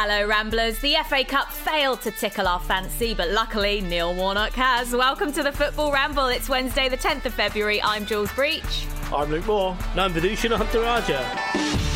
Hello, Ramblers. The FA Cup failed to tickle our fancy, but luckily Neil Warnock has. Welcome to the Football Ramble. It's Wednesday, the 10th of February. I'm Jules Breach. I'm Luke Moore. And I'm Vidushan Huntaraja.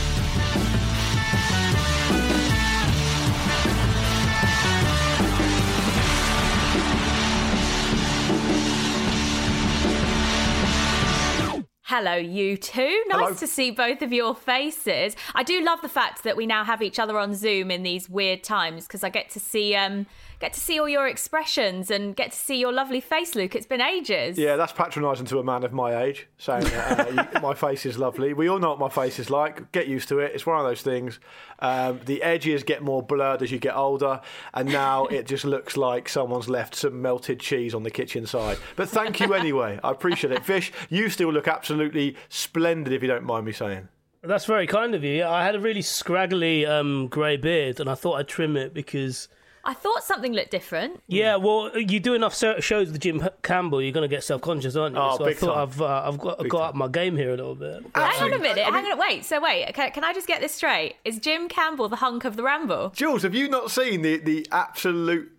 Hello, you two. Nice Hello. to see both of your faces. I do love the fact that we now have each other on Zoom in these weird times because I get to see um get to see all your expressions and get to see your lovely face, Luke. It's been ages. Yeah, that's patronising to a man of my age, saying uh, my face is lovely. We all know what my face is like. Get used to it. It's one of those things. Um, the edges get more blurred as you get older, and now it just looks like someone's left some melted cheese on the kitchen side. But thank you anyway. I appreciate it. Vish, you still look absolutely splendid, if you don't mind me saying. That's very kind of you. Yeah, I had a really scraggly um, grey beard, and I thought I'd trim it because, I thought something looked different. yeah, well, you do enough shows with Jim Campbell, you're going to get self-conscious, aren't you? Oh, so I big thought time. I've uh, I've got, Big got time. up my game here a little bit. Hang on a minute. I mean- hang on. Wait. So wait. Can, can I just get this straight? Is Jim Campbell the hunk of the ramble? Jules, have you not seen the, the absolute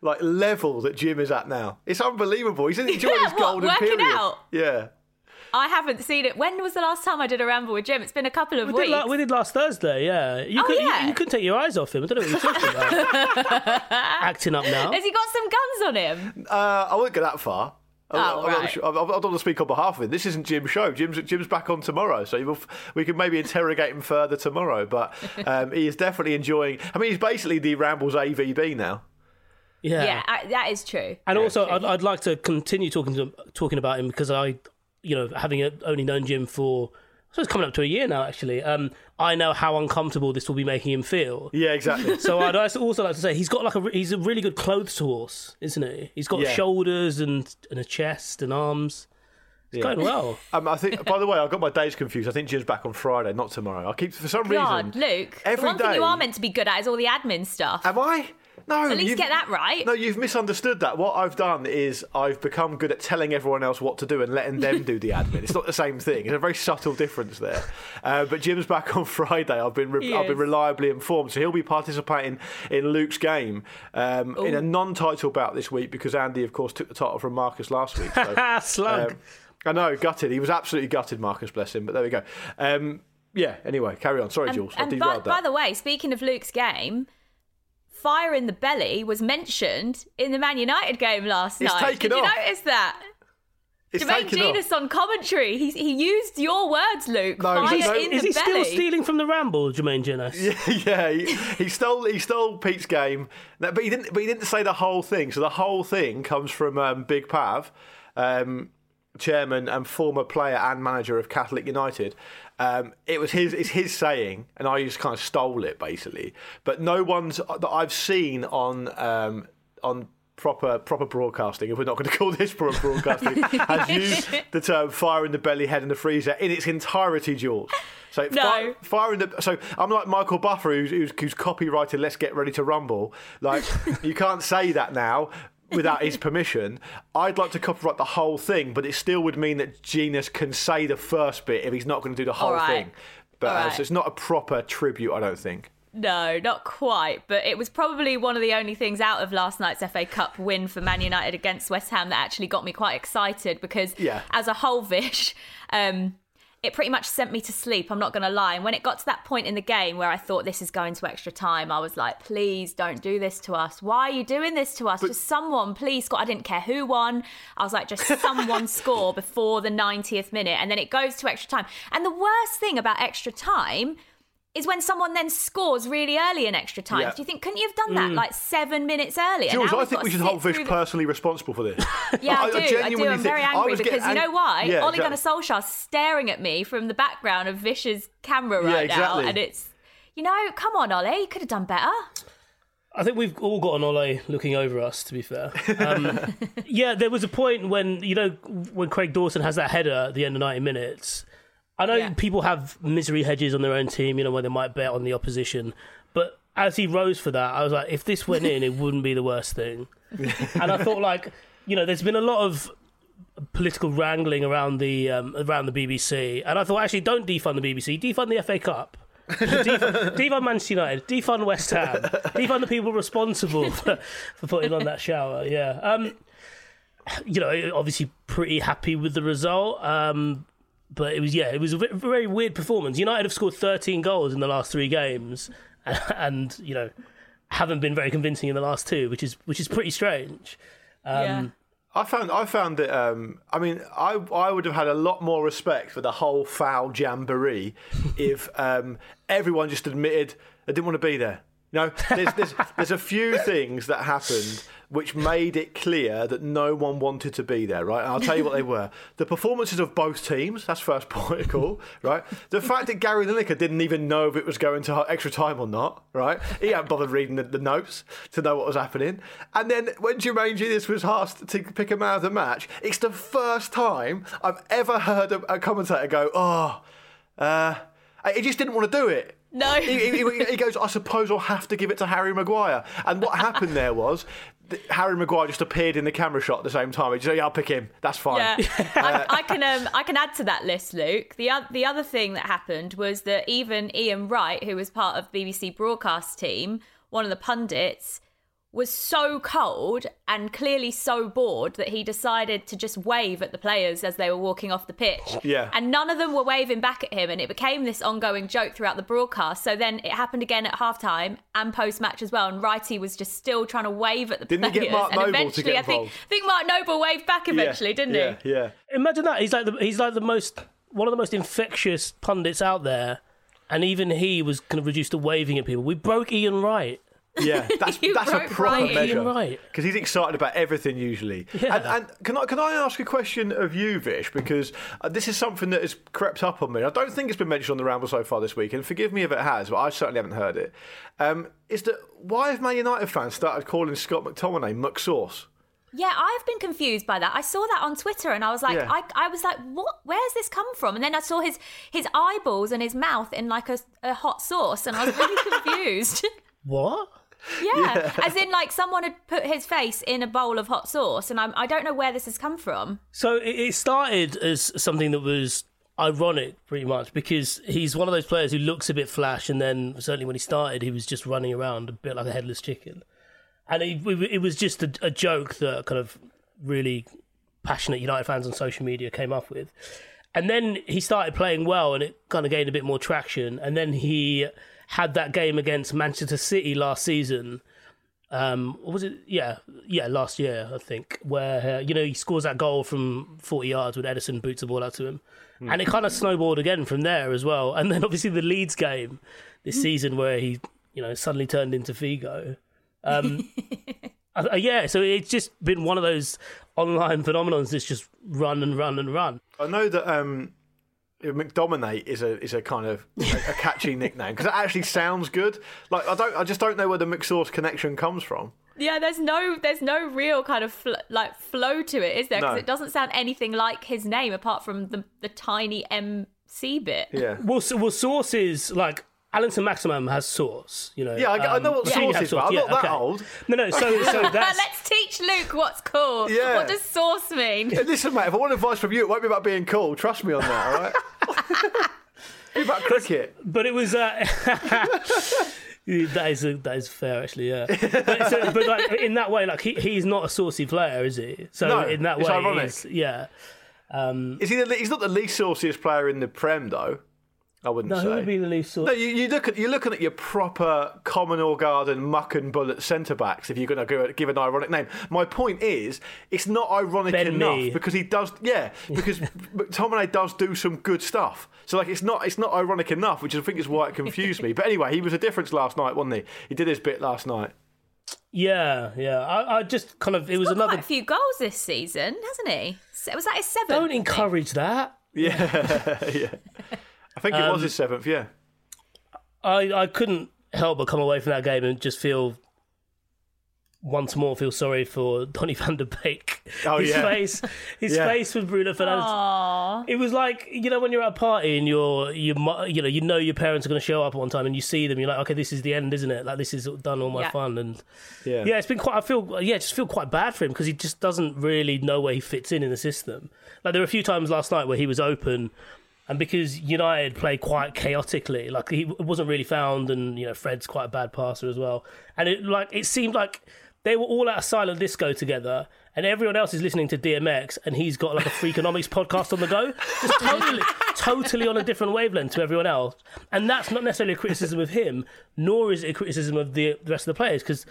like level that Jim is at now? It's unbelievable. He's enjoying Yeah, his what, golden working period. out? Yeah. I haven't seen it. When was the last time I did a ramble with Jim? It's been a couple of We weeks. did, la- we did last Thursday, yeah. You, Oh, could, yeah. you, you couldn't take your eyes off him. I don't know what you're talking about. Acting up now. Has he got some guns on him? Uh, I won't go that far. I- Oh, I'm, not right. sure- I'm- I don't want to speak on behalf of him. This isn't Jim's show. Jim's Jim's back on tomorrow, so you'll, we can maybe interrogate him further tomorrow. But um, he is definitely enjoying. I mean, he's basically the Rambles AVB now. Yeah. Yeah, I, that is true. And Very also, true. I'd, I'd like to continue talking to talking about him because I, you know, having only known Jim for, so it's coming up to a year now. Actually, um, I know how uncomfortable this will be making him feel. Yeah, exactly. So I'd also like to say he's got like a he's a really good clothes horse, isn't he? He's got Yeah. shoulders and and a chest and arms. It's Yeah. going well. um, I think. By the way, I got my days confused. I think Jim's back on Friday, not tomorrow. I keep for some God, reason. Luke. every the one thing you are meant to be good at is all the admin stuff. Am I? No. At least get that right. No, you've misunderstood that. What I've done is I've become good at telling everyone else what to do and letting them do the admin. It's not the same thing. It's a very subtle difference there. Uh, but Jim's back on Friday. I've been re- I've been reliably informed, so he'll be participating in Luke's game um, in a non-title bout this week because Andy, of course, took the title from Marcus last week. So, Ah, slug. um, I know, gutted. He was absolutely gutted, Marcus, bless him. But there we go. Um, yeah. Anyway, carry on. Sorry, Jules. And by, by the way, speaking of Luke's game, fire in the belly was mentioned in the Man United game last It's night. taken Did you notice that? it's Jermaine taken off. Jenas on commentary. He, he used your words, Luke. No, fire no, in Is the he belly. still stealing from the ramble, Jermaine Jenas? yeah, he, he stole he stole Pete's game, but he didn't. But he didn't say the whole thing. So the whole thing comes from um, Big Pav, um, chairman and former player and manager of Catholic United. Um, it was his it's his saying, and I just kind of stole it basically. But no one's that I've seen on um, on proper proper broadcasting, if we're not going to call this proper broadcasting, has used the term "fire in the belly, head in the freezer" in its entirety, Jules. So No. fire, fire in the so I'm like Michael Buffer who's, who's, who's copyrighted Let's Get Ready to Rumble. Like you can't say that now without his permission. I'd like to copyright the whole thing, but it still would mean that Jenas can say the first bit if he's not going to do the whole right. thing. But uh, right. so it's not a proper tribute, I don't think. No, not quite. But it was probably one of the only things out of last night's FA Cup win for Man United against West Ham that actually got me quite excited because, Yeah. as a whole, Vish, um, it pretty much sent me to sleep. I'm not going to lie. And when it got to that point in the game where I thought this is going to extra time, I was like, please don't do this to us. Why are you doing this to us? just someone, please score. I didn't care who won. I was like, just someone score before the 90th minute. And then it goes to extra time. And the worst thing about extra time is when someone then scores really early in extra time. Yeah. Do you think couldn't you have done that like seven minutes earlier? Jules, I think we should hold Vish through the- personally responsible for this. Yeah, I, do. I, do. genuinely I'm very think- I angry because getting- you know why? Yeah, Ole Gunnar exactly. Solskjaer's staring at me from the background of Vish's camera Yeah, right exactly. now, and it's you know, come on, Ollie, you could have done better. I think we've all got an Ole looking over us. To be fair, um, yeah, there was a point when you know when Craig Dawson has that header at the end of ninety minutes. I know Yeah. people have misery hedges on their own team, you know, where they might bet on the opposition, but as he rose for that, I was like, if this went in, it wouldn't be the worst thing. and I thought, like, you know, there's been a lot of political wrangling around the um, around the BBC, and I thought, actually, don't defund the BBC, defund the FA Cup. defund, defund Manchester United, defund West Ham, defund the people responsible for, for putting on that shower. Yeah. Um, you know, obviously pretty happy with the result. Um, but it was yeah, it was a very weird performance. United have scored 13 goals in the last three games, and you know haven't been very convincing in the last two, which is which is pretty strange. Um, yeah. I found I found it. Um, I mean, I I would have had a lot more respect for the whole foul jamboree if um, everyone just admitted they didn't want to be there. You know, there's, there's, there's a few things that happened which made it clear that no one wanted to be there, right? And I'll tell you what they were. The performances of both teams, that's first point of call, right? The fact that Gary Lineker didn't even know if it was going to extra time or not, right? He hadn't bothered reading the, the notes to know what was happening. And then when Jermaine Jenas was asked to pick a man of the match, it's the first time I've ever heard a, a commentator go, oh, uh, he just didn't want to do it. No. he, he, he, goes, I suppose I'll have to give it to Harry Maguire. And what happened there was Harry Maguire just appeared in the camera shot at the same time. Just, yeah, I'll pick him. That's fine. Yeah, I, I, can um, I can add to that list, Luke. The the other thing that happened was that even Ian Wright, who was part of BBC broadcast team, one of the pundits, was so cold and clearly so bored that he decided to just wave at the players as they were walking off the pitch. Yeah. And none of them were waving back at him, and it became this ongoing joke throughout the broadcast. So then it happened again at halftime and post match as well. And Righty was just still trying to wave at the didn't players. Didn't he get Mark and Noble eventually, to get I think involved? I think Mark Noble waved back eventually, yeah, didn't yeah, he? Yeah. Imagine that. He's like the he's like the most one of the most infectious pundits out there, and even he was kind of reduced to waving at people. We broke Ian Wright. Yeah, that's that's a broke proper Ryan. measure. Ian Wright. Because he's excited about everything usually. Yeah. And, and can I can I ask a question of you, Vish? Because uh, this is something that has crept up on me. I don't think it's been mentioned on the ramble so far this week, and forgive me if it has, but I certainly haven't heard it. Um, is that why have Man United fans started calling Scott McTominay McSauce? Yeah, I've been confused by that. I saw that on Twitter and I was like, Yeah. I, I was like, what? Where's this come from? And then I saw his his eyeballs and his mouth in like a, a hot sauce, and I was really confused. What? Yeah. as in like someone had put his face in a bowl of hot sauce, and I'm, I don't know where this has come from. So it, it started as something that was ironic, pretty much, because he's one of those players who looks a bit flash, and then certainly when he started, he was just running around a bit like a headless chicken, and it, it was just a, a joke that kind of really passionate United fans on social media came up with. And then he started playing well, and it kind of gained a bit more traction. And then he had that game against Manchester City last season. Um, what was it? Yeah, yeah, last year I think, where uh, you know he scores that goal from forty yards when Ederson boots the ball out to him, and it kind of snowballed again from there as well. And then obviously the Leeds game this season where he you know suddenly turned into Figo. Um, uh, yeah, so it's just been one of those online phenomenons that's just run and run and run. I know that um, McDominate is a is a kind of a, a catchy nickname because it actually sounds good. Like I don't, I just don't know where the McSauce connection comes from. Yeah, there's no there's no real kind of fl- like flow to it, is there? Because No. it doesn't sound anything like his name apart from the the tiny MC bit. Yeah. Well, so, well, sauce is like Allan Saint-Maximin has sauce, you know. Yeah, I- I um, know what yeah, sauce is, but I'm not that old. No, no. So, so that's Let's teach Luke what's cool. Yeah. What does sauce mean? Hey, Listen, mate, if I want advice from you, it won't be about being cool. Trust me on that, all right? be about cricket. but it was. Uh, that is a, that is fair, actually. Yeah, but, so, uh, but like in that way, like he, he's not a saucy player, is he? So No, in that it's way, ironic. he's- yeah. Um, is he? The, he's not the least sauciest player in the Prem, though. I wouldn't No, say. who would be the least saucy? No, you, you look at you're looking at your proper common or Garden muck and bullet centre backs. If you're going to give an ironic name, my point is it's not ironic Ben enough Mee. because he does. Yeah, because McTominay does do some good stuff. So like it's not it's not ironic enough, which I think is why it confused me. But anyway, he was a difference last night, wasn't he? He did his bit last night. Yeah, yeah. I, I just kind of it was another. quite a few goals this season, hasn't he? Se- Was that his seventh? Don't encourage that. Yeah, yeah. I think it was his um, seventh. Yeah. I, I couldn't help but come away from that game and just feel once more feel sorry for Donny van de Beek. Oh, his yeah. face, his Yeah. face with Bruno Fernandes. Aw. It was like you know when you're at a party and you're you mu- you know you know your parents are going to show up at one time and you see them you're like okay this is the end isn't it like this is done all my Yeah. fun and Yeah. yeah it's been quite I feel yeah just feel quite bad for him because he just doesn't really know where he fits in in the system like there were a few times last night where he was open and because United play quite chaotically, like he wasn't really found, and you know Fred's quite a bad passer as well, and it like it seemed like they were all at a silent disco together, and everyone else is listening to DMX, and he's got like a Freakonomics podcast on the go, just totally, totally on a different wavelength to everyone else. And that's not necessarily a criticism of him, nor is it a criticism of the, the rest of the players, because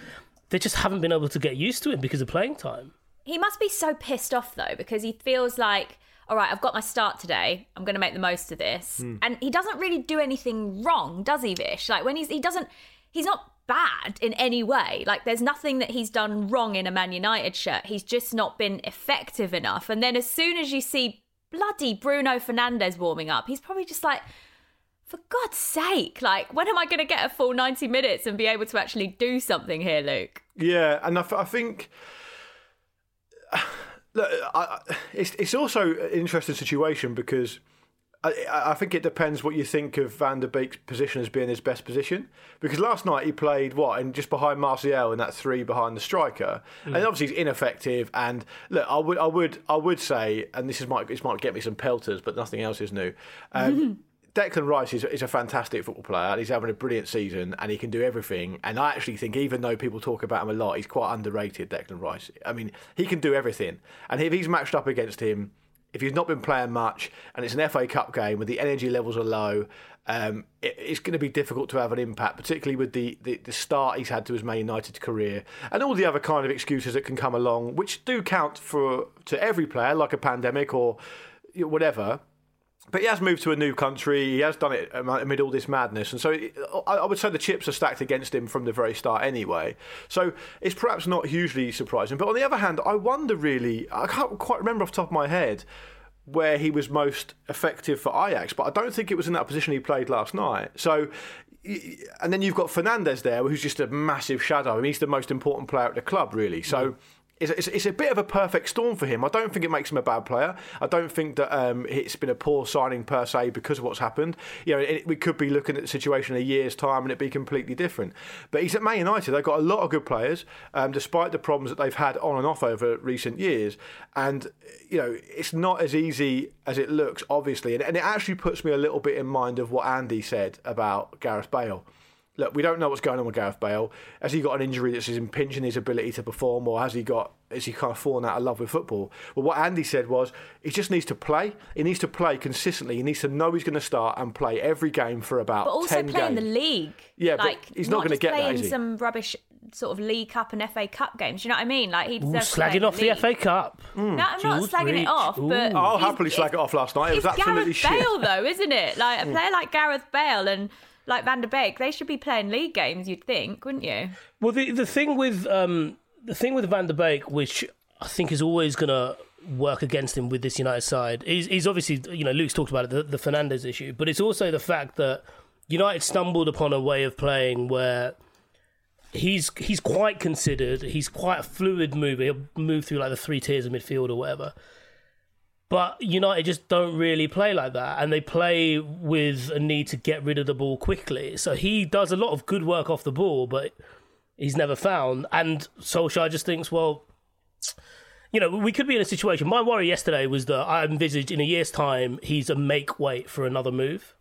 they just haven't been able to get used to him because of playing time. He must be so pissed off though, because he feels like, all right, I've got my start today. I'm going to make the most of this, hmm. and he doesn't really do anything wrong, does he, Vish? Like when he's he doesn't, he's not bad in any way. Like there's nothing that he's done wrong in a Man United shirt. He's just not been effective enough. And then as soon as you see bloody Bruno Fernandes warming up, he's probably just like. For God's sake, like, when am I going to get a full 90 minutes and be able to actually do something here, Luke? Yeah, and I, th- I think look, I, it's it's also an interesting situation because I, I think it depends what you think of Van de Beek's position as being his best position. Because last night he played what and just behind Martial in that three behind the striker, and obviously he's ineffective. And look, I would I would I would say, and this is might this might get me some pelters, but nothing else is new. Um, Declan Rice is, is a fantastic football player. He's having a brilliant season and he can do everything. And I actually think, even though people talk about him a lot, he's quite underrated, Declan Rice. I mean, he can do everything. And if he's matched up against him, if he's not been playing much and it's an FA Cup game where the energy levels are low, um, it, it's going to be difficult to have an impact, particularly with the, the, the start he's had to his Man United career and all the other kind of excuses that can come along, which do count for to every player, like a pandemic or whatever. But he has moved to a new country. He has done it amid all this madness, and so I would say the chips are stacked against him from the very start, anyway. So it's perhaps not hugely surprising. But on the other hand, I wonder really. I can't quite remember off the top of my head where he was most effective for Ajax, but I don't think it was in that position he played last night. So. And then you've got Fernandes there, who's just a massive shadow. I mean, he's the most important player at the club, really. So mm. It's, it's, it's a bit of a perfect storm for him. I don't think it makes him a bad player. I don't think that um, it's been a poor signing per se because of what's happened. You know, it, we could be looking at the situation in a year's time and it'd be completely different. But he's at Man United. They've got a lot of good players, um, despite the problems that they've had on and off over recent years. And you know, it's not as easy as it looks, obviously. And, and it actually puts me a little bit in mind of what Andy said about Gareth Bale look, we don't know what's going on with Gareth Bale. Has he got an injury that's impinging his ability to perform, or has he got is he kind of fallen out of love with football? Well, what Andy said was he just needs to play. He needs to play consistently. He needs to know he's going to start and play every game for about But also 10 playing games. the league. Yeah, but he's not gonna get that, playing is he? some rubbish sort of League Cup and FA Cup games. Do you know what I mean? Like he Ooh, deserves to slagging off the league. FA Cup. Mm. No, I'm not George slagging Reach. it off, but Ooh. I'll he's- happily slag it off last night. It was It's absolutely Gareth shit. Bale, though, isn't it? Like a mm. player like Gareth Bale and like Van de Beek, they should be playing league games. You'd think, wouldn't you? Well, the the thing with um the thing with Van de Beek, which I think is always going to work against him with this United side, is is obviously you know Luke's talked about it, the, the Fernandes issue, but it's also the fact that United stumbled upon a way of playing where he's he's quite considered, he's quite a fluid mover. He'll move through like the three tiers of midfield or whatever. But United just don't really play like that, and they play with a need to get rid of the ball quickly. So he does a lot of good work off the ball, but he's never found. And Solskjaer just thinks, well, you know, we could be in a situation. My worry yesterday was that I envisaged in a year's time he's a make weight for another move.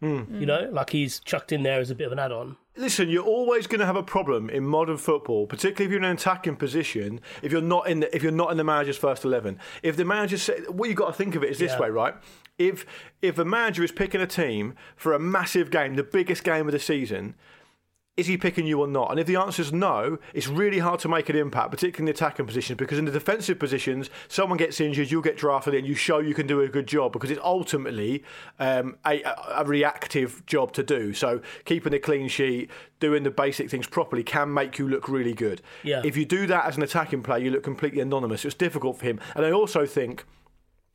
Hmm. You know, like he's chucked in there as a bit of an add-on. Listen, you're always going to have a problem in modern football, particularly if you're in an attacking position. If you're not in the if you're not in the manager's first eleven, if the manager said, what you've got to think of it is this Yeah. way, right? If if a manager is picking a team for a massive game, the biggest game of the season, is he picking you or not? And if the answer is no, it's really hard to make an impact, particularly in the attacking positions, because in the defensive positions, someone gets injured, you'll get drafted, and you show you can do a good job because it's ultimately um, a, a reactive job to do. So keeping a clean sheet, doing the basic things properly can make you look really good. Yeah. If you do that as an attacking player, you look completely anonymous. It's difficult for him. And I also think.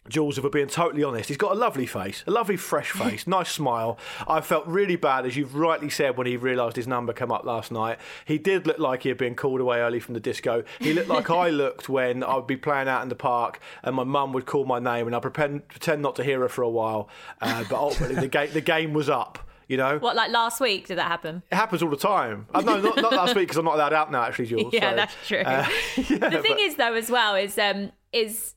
Jules, if we're being totally honest, he's got a lovely face, a lovely fresh face, nice smile. I felt really bad, as you've rightly said, when he realised his number came up last night. He did look like he had been called away early from the disco. He looked like I looked when I would be playing out in the park and my mum would call my name and I'd pretend, pretend not to hear her for a while. Uh, but ultimately, the, ga- the game was up. You know, What, like last week, did that happen? it happens all the time. Uh, no, not, not last week because I'm not allowed out now. Actually, Jules. Yeah, so, that's true. uh, yeah, the thing but- is, though, as well, is um, is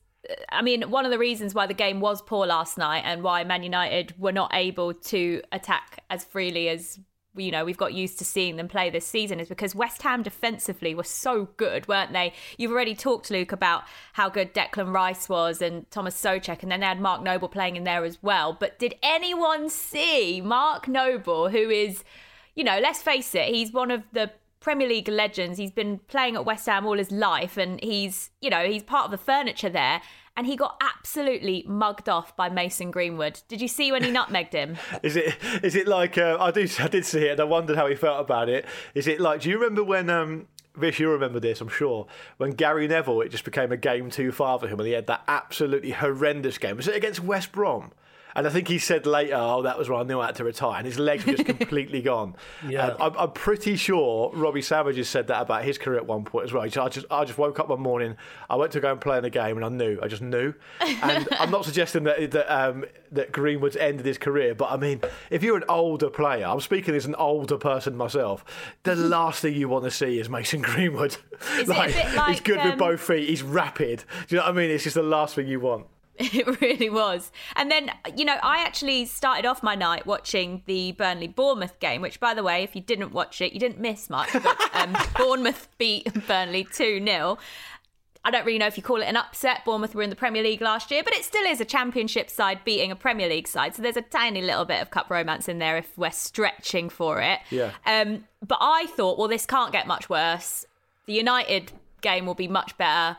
I mean, one of the reasons why the game was poor last night and why Man United were not able to attack as freely as you know we've got used to seeing them play this season is because West Ham defensively were so good, weren't they? You've already talked, Luke, about how good Declan Rice was and Thomas Soucek, and then they had Mark Noble playing in there as well. But did anyone see Mark Noble, who is, you know, let's face it, he's one of the Premier League legends. He's been playing at West Ham all his life, and he's, you know, he's part of the furniture there and he got absolutely mugged off by Mason Greenwood. Did you see when he nutmegged him? is it is it like uh, I do I did see it and I wondered how he felt about it. Is it like do you remember when um Vish, you remember this, I'm sure. When Gary Neville, it just became a game too far for him, and he had that absolutely horrendous game. Was it against West Brom? And I think he said later, "Oh, that was when I knew I had to retire," and his legs were just completely gone. Yeah. Um, I'm, I'm, pretty sure Robbie Savage has said that about his career at one point as well. I just, I just woke up one morning, I went to go and play in the game, and I knew, I just knew. And I'm not suggesting that that, um, that Greenwood's ended his career, but I mean, if you're an older player, I'm speaking as an older person myself. The last thing you want to see is Mason Greenwood. like, like, he's good um, with both feet. He's rapid. Do you know what I mean? It's just the last thing you want. It really was. And then, you know, I actually started off my night watching the Burnley Bournemouth game, which, by the way, if you didn't watch it, you didn't miss much. But um, Bournemouth beat Burnley 2 0. I don't really know if you call it an upset. Bournemouth were in the Premier League last year, but it still is a Championship side beating a Premier League side. So there's a tiny little bit of cup romance in there if we're stretching for it. Yeah. Um, but I thought, well, this can't get much worse. The United game will be much better.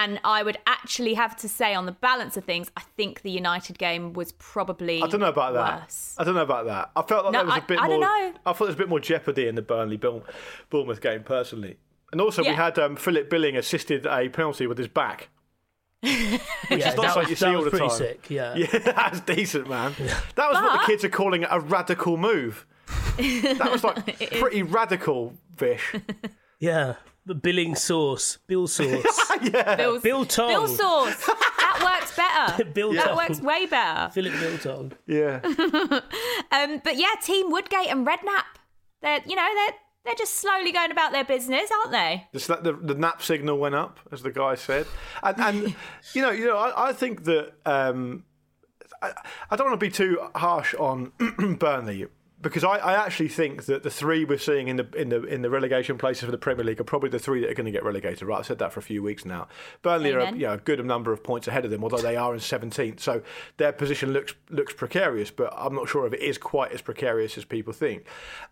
And I would actually have to say, on the balance of things, I think the United game was probably. I don't know about that. worse. I don't know about that. I felt like No, there was a I- bit I more. don't know. I thought there was a bit more jeopardy in the Burnley Bournemouth game, personally. And also, we had um, Philip Billing assisted a penalty with his back. yeah, not that, something you was- see that all was the pretty time. sick. Yeah. Yeah, that's decent, man. That was what the kids are calling a radical move. that was like pretty radical, Vish. Yeah. The billing sauce, bill sauce, Bill's, Bill Tong. Bill sauce. That works better. Bill that works way better. Philip Biltong. Yeah. Um, but yeah, Team Woodgate and Redknapp, they're you know they're they're just slowly going about their business, aren't they? Just that the, the nap signal went up, as the guy said, and, and you know, you know, I, I think that um, I, I don't want to be too harsh on Burnley because I, I actually think that the three we're seeing in the in the in the relegation places for the Premier League are probably the three that are going to get relegated. Right, I've said that for a few weeks now. Burnley are Amen. you know, a good number of points ahead of them, although they are in 17th, so their position looks looks precarious. But I'm not sure if it is quite as precarious as people think.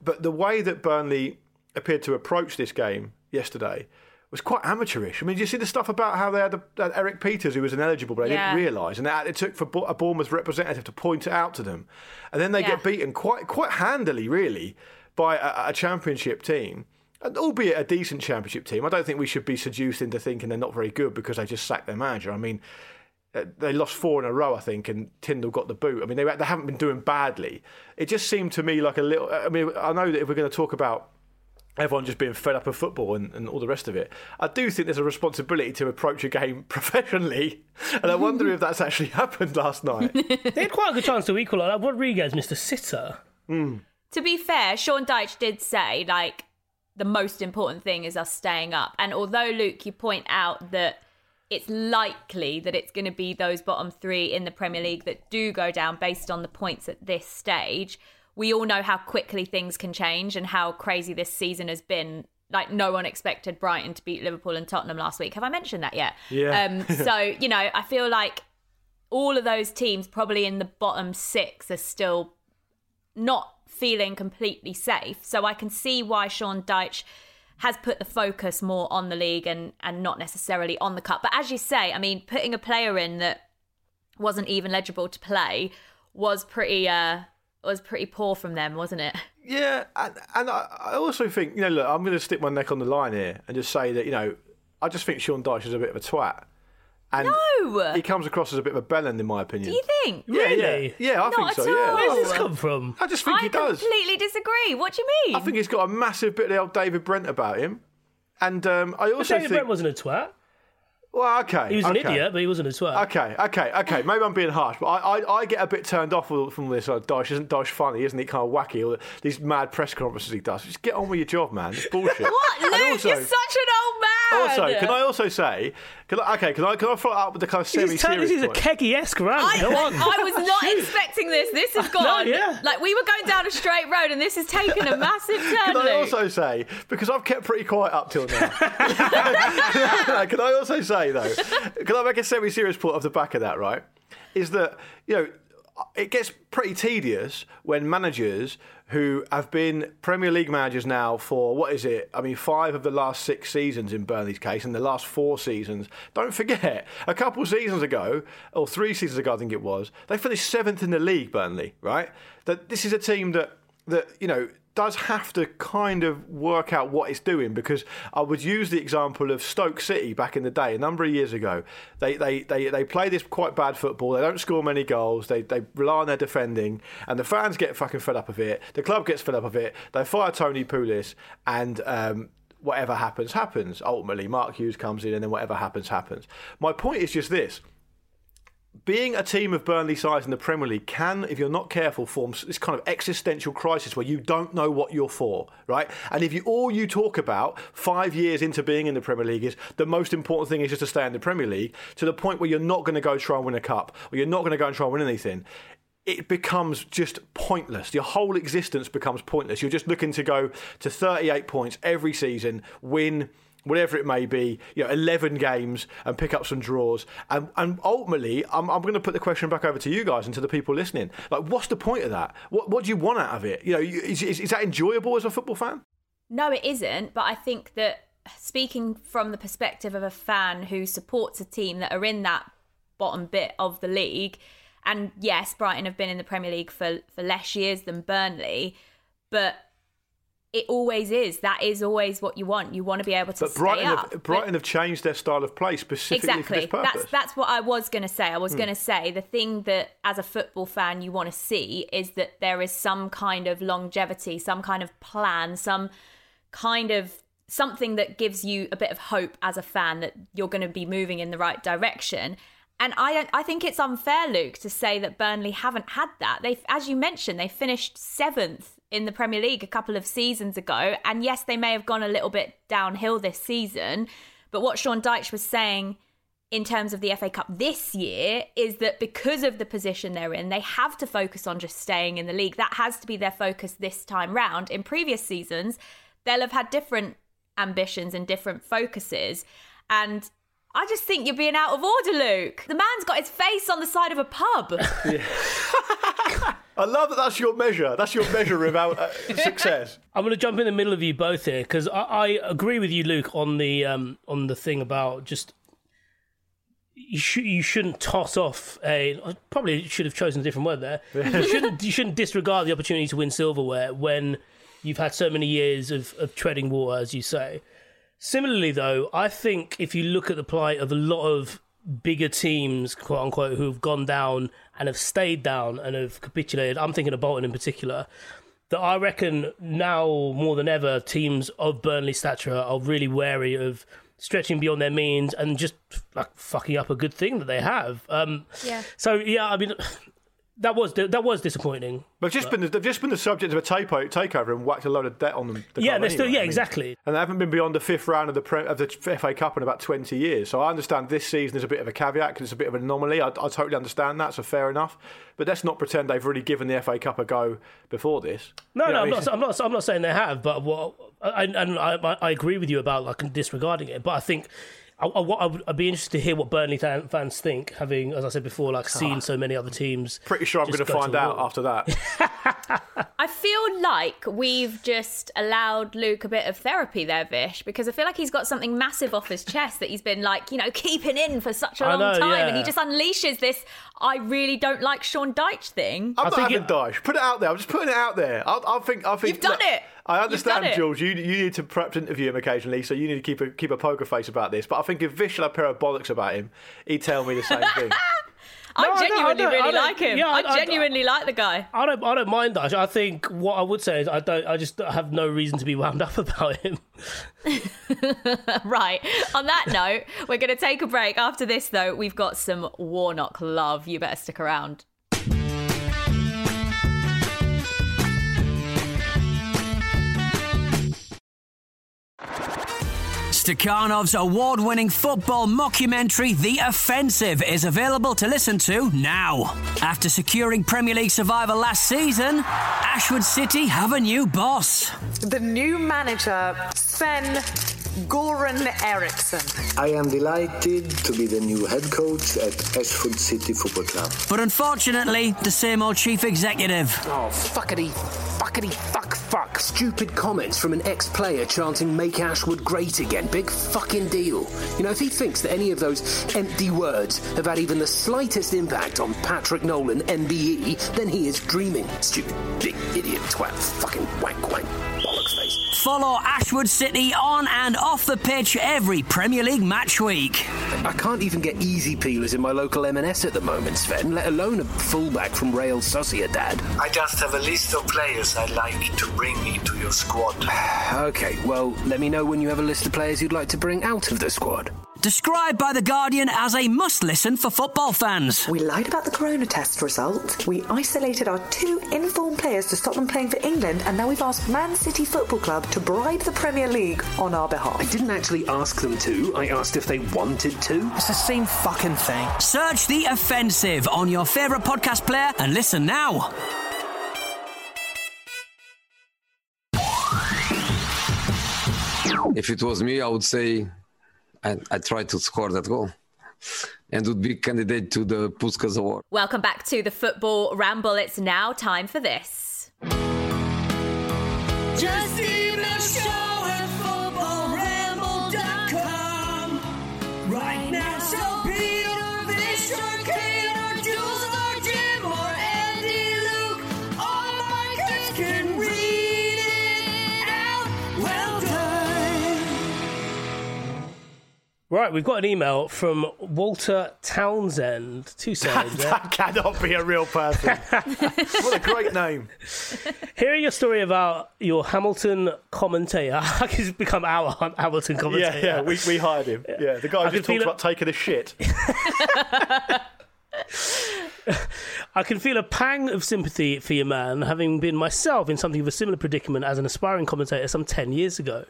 But the way that Burnley appeared to approach this game yesterday was quite amateurish. I mean, did you see the stuff about how they had, had Erik Pieters, who was ineligible, but they Yeah. didn't realise, and it, took for a Bournemouth representative to point it out to them, and then they Yeah. get beaten quite quite handily, really, by a, a championship team. And albeit a decent championship team, I don't think we should be seduced into thinking they're not very good because they just sacked their manager. I mean, uh, they lost four in a row, I think, and Tindall got the boot. I mean, they, they haven't been doing badly. It just seemed to me like a little. I mean, I know that if we're going to talk about everyone just being fed up of football and, and all the rest of it, I do think there's a responsibility to approach a game professionally. And I wonder if that's actually happened last night. They had quite a good chance to equalise. Like, Rodriguez missed a sitter. Hmm. To be fair, Sean Dyche did say like the most important thing is us staying up. And although Luke, you point out that it's likely that it's going to be those bottom three in the Premier League that do go down based on the points at this stage. We all know how quickly things can change and how crazy this season has been. Like no one expected Brighton to beat Liverpool and Tottenham last week. Have I mentioned that yet? Yeah. Um, so you know, I feel like all of those teams, probably in the bottom six, are still not feeling completely safe. So I can see why Sean Dyche has put the focus more on the league and and not necessarily on the cup. But as you say, I mean, putting a player in that wasn't even legible to play was pretty uh was pretty poor from them, wasn't it? Yeah, and, and I, I also think, you know, look, I'm going to stick my neck on the line here and just say that, you know, I just think Sean Dyche is a bit of a twat. And No, he comes across as a bit of a bellend, in my opinion. do you think? yeah, Really? yeah, yeah, I Not think at so. Yeah, all. Where's I, this come from? I just think I he does. I completely disagree. What do you mean? I think he's got a massive bit of the old David Brent about him, and um, I also David think. Brent wasn't a twat. Well, okay, He was okay. an idiot, but he wasn't a twat. Okay, okay, okay. Maybe I'm being harsh, but I, I, I get a bit turned off from this. Uh, Dosh isn't Dosh funny, isn't he? Kind of wacky. All the, these mad press conferences he does. Just get on with your job, man. It's bullshit. what, Luke? also- You're such an old man. Also, can I also say, can I, okay, can I can I follow up with the kind of He's semi-serious this into a keggy-esque rant. I, on. I was not expecting this. This has gone. yeah. Like we were going down a straight road, and this has taken a massive turn. Can I Luke. also say, because I've kept pretty quiet up till now, can I also say, though, can I make a semi serious point off the back of that, right? Is that, you know, it gets pretty tedious when managers who have been Premier League managers now for, what is it? I mean, five of the last six seasons in Burnley's case, and the last four seasons. Don't forget, a couple seasons ago, or three seasons ago, I think it was, they finished seventh in the league, Burnley, right? That this is a team that, that you know, does have to kind of work out what it's doing because I would use the example of Stoke City back in the day, a number of years ago. They they they, they play this quite bad football. They don't score many goals. They they rely on their defending, and the fans get fucking fed up of it. The club gets fed up of it. They fire Tony Pulis, and um, whatever happens happens. Ultimately, Mark Hughes comes in, and then whatever happens happens. My point is just this being a team of Burnley size in the Premier League can, if you're not careful, form this kind of existential crisis where you don't know what you're for, right? And if you all you talk about five years into being in the Premier League is the most important thing is just to stay in the Premier League, to the point where you're not going to go try and win a cup or you're not going to go and try and win anything. It becomes just pointless. Your whole existence becomes pointless. You're just looking to go to 38 points every season, win whatever it may be, you know, 11 games and pick up some draws. And, and ultimately, I'm, I'm going to put the question back over to you guys and to the people listening. Like, what's the point of that? What, what do you want out of it? You know, is, is, is that enjoyable as a football fan? No, it isn't. But I think that speaking from the perspective of a fan who supports a team that are in that bottom bit of the league, and yes, Brighton have been in the Premier League for, for less years than Burnley, but it always is. That is always what you want. You want to be able to But stay Brighton, up. have, But- Brighton have changed their style of play specifically for this purpose. Hmm. that's that's what i was going to say i was going to say the thing that as a football fan you want to see is that there is some kind of longevity some kind of plan some kind of something that gives you a bit of hope as a fan that you're going to be moving in the right direction and I I think it's unfair, Luke, to say that Burnley haven't had that. They, as you mentioned, they finished seventh in the Premier League a couple of seasons ago, and yes, they may have gone a little bit downhill this season. But what Sean Dyche was saying in terms of the FA Cup this year is that because of the position they're in, they have to focus on just staying in the league. That has to be their focus this time round. In previous seasons, they'll have had different ambitions and different focuses. And I just think you're being out of order, Luke. The man's got his face on the side of a pub. I love that that's your measure. That's your measure of our, uh, success. I'm going to jump in the middle of you both here because I, I agree with you, Luke, on the um, on the thing about just you should you shouldn't toss off a. I probably should have chosen a different word there. you shouldn't you shouldn't disregard the opportunity to win silverware when you've had so many years of, of treading water, as you say. Similarly, though, I think if you look at the plight of a lot of bigger teams, quote unquote, who have gone down and have stayed down and have capitulated, I'm thinking of Bolton in particular, that I reckon now more than ever, teams of Burnley stature are really wary of stretching beyond their means and just like fucking up a good thing that they have. Um, Yeah. So yeah, I mean, that was that was disappointing. They've just been they've just been the subject of a takeover, takeover and whacked a load of debt on them. the Yeah, they're still anyway. yeah I mean, exactly. and they haven't been beyond the fifth round of the pre- of the FA Cup in about twenty years. So I understand this season is a bit of a caveat because it's a bit of an anomaly. I, I totally understand that, so fair enough. But let's not pretend they've really given the FA Cup a go before this. No, You know, no, I'm not, I'm not. I'm not saying they have, but what I, and I, I agree with you about like disregarding it. But I think I, I, what I would, I'd be interested to hear what Burnley fan, fans think, having, as I said before, like ah. seen so many other teams. Pretty sure I'm just going to find out wall. after that. I feel like we've just allowed Luke a bit of therapy there, Vish, because I feel like he's got something massive off his chest that he's been like, you know, keeping in for such a long know, time. And he just unleashes this I really don't like Sean Dyche thing. I'm I not think having it- Dyche. Put it out there. I'm just putting it out there. I, I think. I think You've done look, it. I understand, done it. Jules. You you need to perhaps interview him occasionally, so you need to keep a keep a poker face about this. But I think if Vish had a pair of bollocks about him, he'd tell me the same thing. No, I I don't- I genuinely don't- I really don't- like him. yeah, I, I- I- genuinely like the guy. I don't. I don't mind that. I think what I would say is I don't. I just have no reason to be wound up about him. Right. On that note, we're going to take a break. After this, though, we've got some Warnock love. You better stick around. Stakhanov's award winning football mockumentary, The Offensive, is available to listen to now. After securing Premier League survival last season, Ashwood City have a new boss. The new manager, Sven Goran Eriksson. I am delighted to be the new head coach at Ashwood City Football Club. But unfortunately, the same old chief executive. Oh, fuckity, fuckity, fuck, fuck. Stupid comments from an ex player chanting, make Ashwood great again. Big fucking deal. You know, if he thinks that any of those empty words have had even the slightest impact on Patrick Nolan, MBE, then he is dreaming. Stupid, big idiot twat, fucking wank wank. Follow Ashwood City on and off the pitch every Premier League match week. I can't even get easy peelers in my local M&S at the moment, Sven, let alone a fullback from Real Sociedad. I just have a list of players I'd like to bring into your squad. Okay, well, let me know when you have a list of players you'd like to bring out of the squad. Described by The Guardian as a must listen for football fans. We lied about the corona test result. We isolated our two informed players to stop them playing for England, and now we've asked Man City Football Club to bribe the Premier League on our behalf. I didn't actually ask them to, I asked if they wanted to. It's the same fucking thing. Search The Offensive on your favourite podcast player and listen now. If it was me, I would say I, I tried to score that goal and would be candidate to the Puskas Award. Welcome back to the Football Ramble. It's now time for this. Right, we've got an email from Walter Townsend. Two there. That cannot be a real person. what a great name. Hearing your story about your Hamilton commentator, I can become our Hamilton commentator. yeah, we, we hired him. Yeah, the guy I who just talks feel about taking a shit. I can feel a pang of sympathy for your man, having been myself in something of a similar predicament as an aspiring commentator some 10 years ago.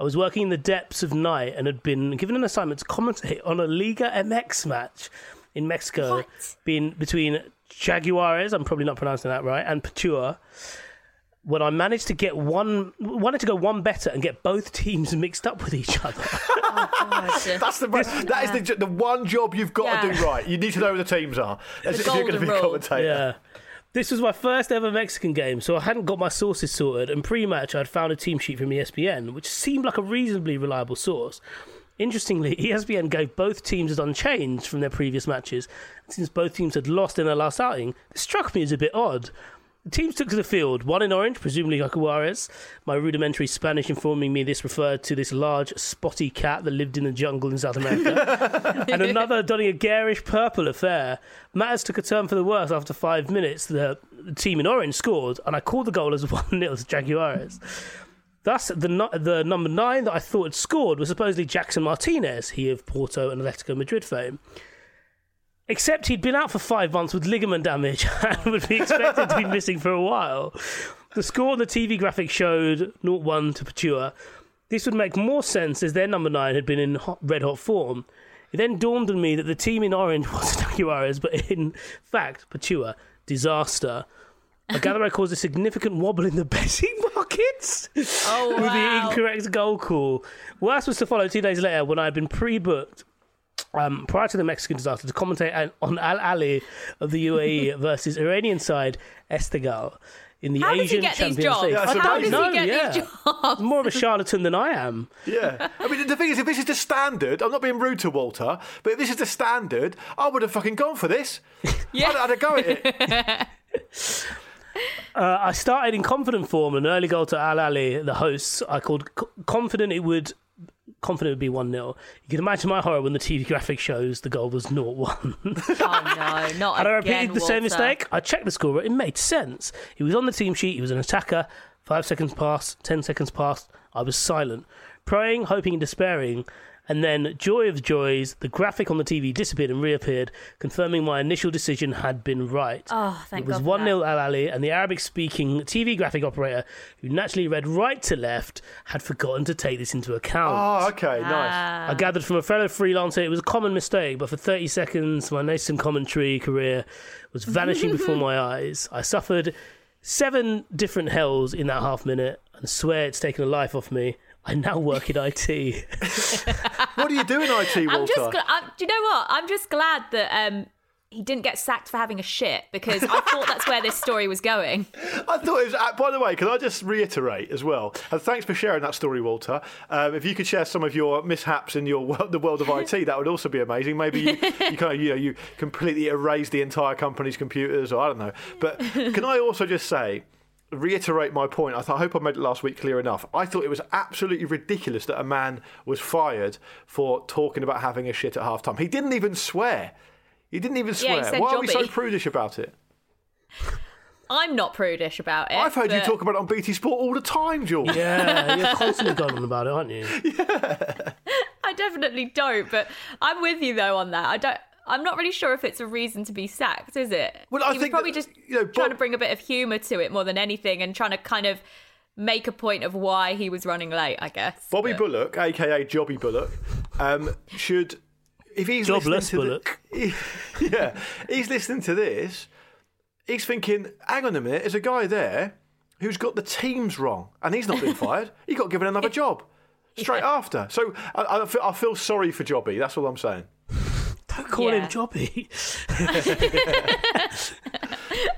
I was working in the depths of night and had been given an assignment to commentate on a Liga MX match in Mexico What? being between Jaguares, I'm probably not pronouncing that right, and Patua. When I managed to get one, wanted to go one better and get both teams mixed up with each other. Oh, That's the that is the, the one job you've got to do right. You need to know who the teams are. That's The if you're going to be a rule. commentator. Yeah. This was my first ever Mexican game, so I hadn't got my sources sorted, and pre match I'd found a team sheet from ESPN, which seemed like a reasonably reliable source. Interestingly, ESPN gave both teams as unchanged from their previous matches, and since both teams had lost in their last outing, this struck me as a bit odd. The teams took to the field, one in orange, presumably Jaguares. My rudimentary Spanish informing me this referred to this large, spotty cat that lived in the jungle in South America. and another donning a garish purple affair. Matters took a turn for the worse after five minutes. The, the team in orange scored, and I called the goal as 1 0 to Jaguares. Thus, the, the number nine that I thought had scored was supposedly Jackson Martinez, he of Porto and Atletico Madrid fame. Except he'd been out for five months with ligament damage and would be expected to be missing for a while. The score on the TV graphic showed 0 1 to Patua. This would make more sense as their number nine had been in hot, red hot form. It then dawned on me that the team in orange was Jaguares, but in fact, Patua, disaster. I gather I caused a significant wobble in the betting markets Oh, with the incorrect goal call. Worse was to follow two days later when I had been pre-booked um, prior to the Mexican disaster to commentate on Al Ahli of the UAE versus Iranian side Esteghlal in the How does he Asian get these Champions jobs? League. Yeah, I How don't does know, he get yeah. these jobs? More of a charlatan than I am. Yeah. I mean, the thing is, if this is the standard, I'm not being rude to Walter, but if this is the standard, I would have fucking gone for this. Yeah. I'd, I'd have go at it. Uh, I started in confident form, an early goal to Al Ahli, the hosts. I called c- confident it would. Confident it would be 1 0. You can imagine my horror when the TV graphic shows the goal was 0 1. Oh no, not Had I again, repeated the same mistake? I checked the score. It made sense. He was on the team sheet. He was an attacker. Five seconds passed. Ten seconds passed. I was silent, praying, hoping, and despairing. And then, joy of joys, the graphic on the TV disappeared and reappeared, confirming my initial decision had been right. Oh, thank it was God 1 0 that. Al Ahli, and the Arabic speaking TV graphic operator, who naturally read right to left, had forgotten to take this into account. Oh, okay, Ah. nice. I gathered from a fellow freelancer it was a common mistake, but for 30 seconds, my nascent commentary career was vanishing before my eyes. I suffered seven different hells in that half minute and swear it's taken a life off me. I now work in IT. What do you do in IT, Walter? I'm just. Gl- I'm, do you know what? I'm just glad that um he didn't get sacked for having a shit because I thought that's where this story was going. I thought it was. uh, By the way, can I just reiterate as well? And thanks for sharing that story, Walter. Um, if you could share some of your mishaps in your world, the world of IT, that would also be amazing. Maybe you, you kind of you know you completely erased the entire company's computers, or I don't know. But can I also just say? Reiterate my point. I, th- I hope I made it last week clear enough. I thought it was absolutely ridiculous that a man was fired for talking about having a shit at half time. He didn't even swear. He didn't even Yeah, he swear. said Why are we so prudish about it? I'm not prudish about it. I've heard you talk about it on BT Sport all the time, George. yeah, you're constantly going on about it, aren't you? Yeah. I definitely don't, but I'm with you though on that. I don't. I'm not really sure if it's a reason to be sacked, is it? Well, I he was think probably that, just you know, trying Bob- to bring a bit of humour to it more than anything, and trying to kind of make a point of why he was running late. I guess. Bobby But- Bullock, aka Jobby Bullock, um, should if he's Jobless to Bullock. The, yeah, he's listening to this. He's thinking, "Hang on a minute, there's a guy there who's got the teams wrong, and he's not been fired. He got given another job straight after." So I, I, feel, I feel sorry for Jobby. That's all I'm saying. Don't call Yeah. him Jobby.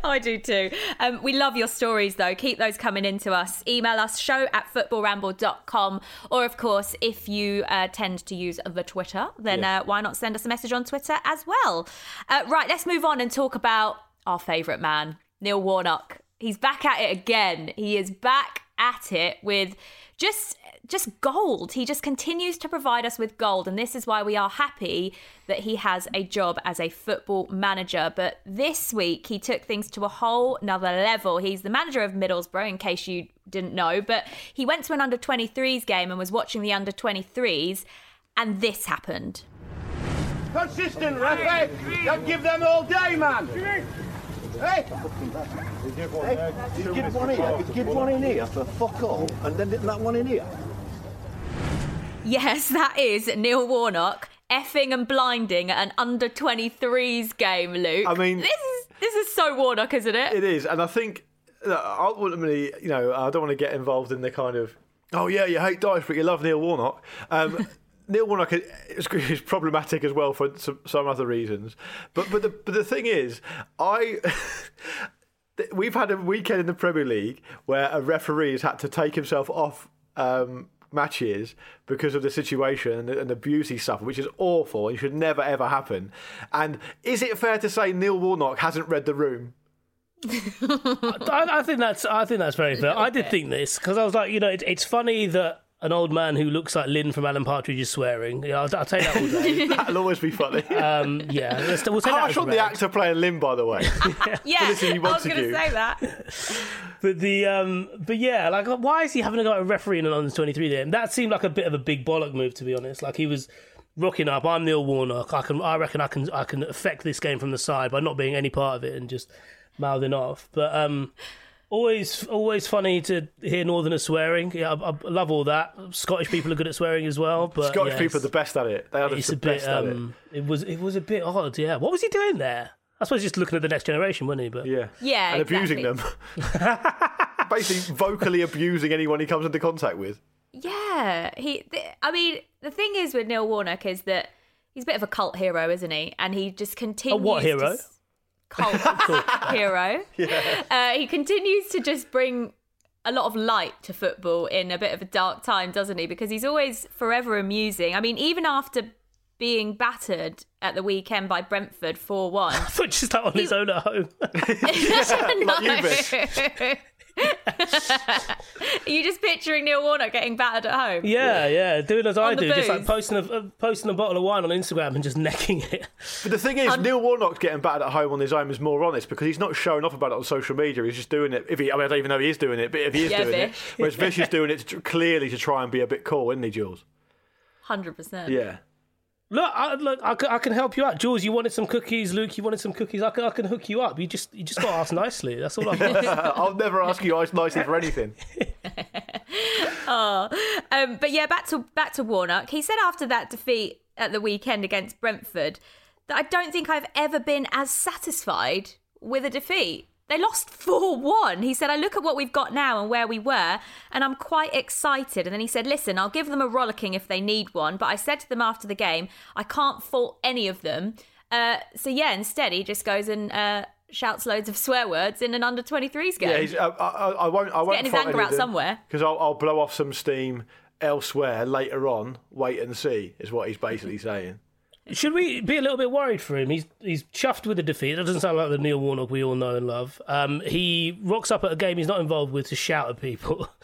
I do too. Um, we love your stories though. Keep those coming in to us. Email us show at footballramble.com. Or, of course, if you uh, tend to use the Twitter, then Yeah. uh, why not send us a message on Twitter as well? Uh, right, let's move on and talk about our favourite man, Neil Warnock. He's back at it again. He is back at it with just just gold. He just continues to provide us with gold, and this is why we are happy that he has a job as a football manager. But this week he took things to a whole nother level. He's the manager of Middlesbrough, in case you didn't know, but he went to an under 23s game and was watching the under 23s, and this happened. Consistent, ref. Don't give them all day, man. Hey! Hey, you give one here, you give one in here for fuck all, and then that one in here. Yes, that is Neil Warnock effing and blinding at an under 23s game, Luke. I mean- this is this is so Warnock, isn't it? It is, and I think ultimately, you know, I don't want to get involved in the kind of, oh yeah, you hate Dyche, but you love Neil Warnock. Um, Neil Warnock is, is problematic as well for some, some other reasons, but but the but the thing is, I. We've had a weekend in the Premier League where a referee has had to take himself off um, matches because of the situation and the, and the abuse he suffered, which is awful and should never ever happen. And is it fair to say Neil Warnock hasn't read the room? I, I think that's I think that's very fair. I did think this because I was like, you know, it, it's funny that an old man who looks like Lynn from Alan Partridge is swearing. Yeah, I'll, I'll take that all day. That'll always be funny. Um, yeah, let's, we'll take that Harsh as on the read. actor playing Lynn, by the way. Yeah, Felicity I was going to say that. But the um, but yeah, like why is he having to go a referee in an under twenty three game? That seemed like a bit of a big bollock move, to be honest. Like he was rocking up. I'm Neil Warnock. I can, I reckon, I can, I can affect this game from the side by not being any part of it and just mouthing off. But um, always, always funny to hear Northerners swearing. Yeah, I, I love all that. Scottish people are good at swearing as well. But Scottish yeah, people are the best at it. They are the, it's the a bit. best at it. Um, it was, it was a bit odd. Yeah, what was he doing there? I suppose just looking at the next generation, wasn't he? But Yeah. Yeah, And abusing them. Basically, vocally abusing anyone he comes into contact with. Yeah, he. Th- I mean, the thing is with Neil Warnock is that he's a bit of a cult hero, isn't he? And he just continues. what to hero? s- Cult hero. Uh, he continues to just bring a lot of light to football in a bit of a dark time, doesn't he? Because he's always forever amusing. I mean, even after being battered at the weekend by Brentford four one. but just like on his own at home. no. Are you just picturing Neil Warnock getting battered at home? Yeah, yeah, doing as I On the do, just like posting a uh, posting a bottle of wine on Instagram and just necking it. But the thing is, Neil Warnock's getting battered at home on his own is more honest because he's not showing off about it on social media. He's just doing it. If he, I mean, I don't even know if he is doing it, but if he is Yeah, doing it, Vish. whereas Vish is doing it to, clearly to try and be a bit cool, isn't he, Jules? hundred percent. Yeah. Look, I, look, I, can, I can help you out. Jules, you wanted some cookies. Luke, you wanted some cookies. I can, I can hook you up. You just, you just got to ask nicely. That's all I've asked. I'll never ask you nicely for anything. Oh, um, but yeah, back to back to Warnock. He said after that defeat at the weekend against Brentford that I don't think I've ever been as satisfied with a defeat. They lost 4 1. He said, I look at what we've got now and where we were, and I'm quite excited. And then he said, Listen, I'll give them a rollicking if they need one. But I said to them after the game, I can't fault any of them. Uh, so yeah, instead, he just goes and uh, shouts loads of swear words in an under 23s game. Yeah, he's, uh, I, I, I won't. I won't getting his anger out somewhere. because I'll, I'll blow off some steam elsewhere later on. Wait and see is what he's basically saying. Should we be a little bit worried for him? He's he's chuffed with the defeat. That doesn't sound like the Neil Warnock we all know and love. Um, he rocks up at a game he's not involved with to shout at people.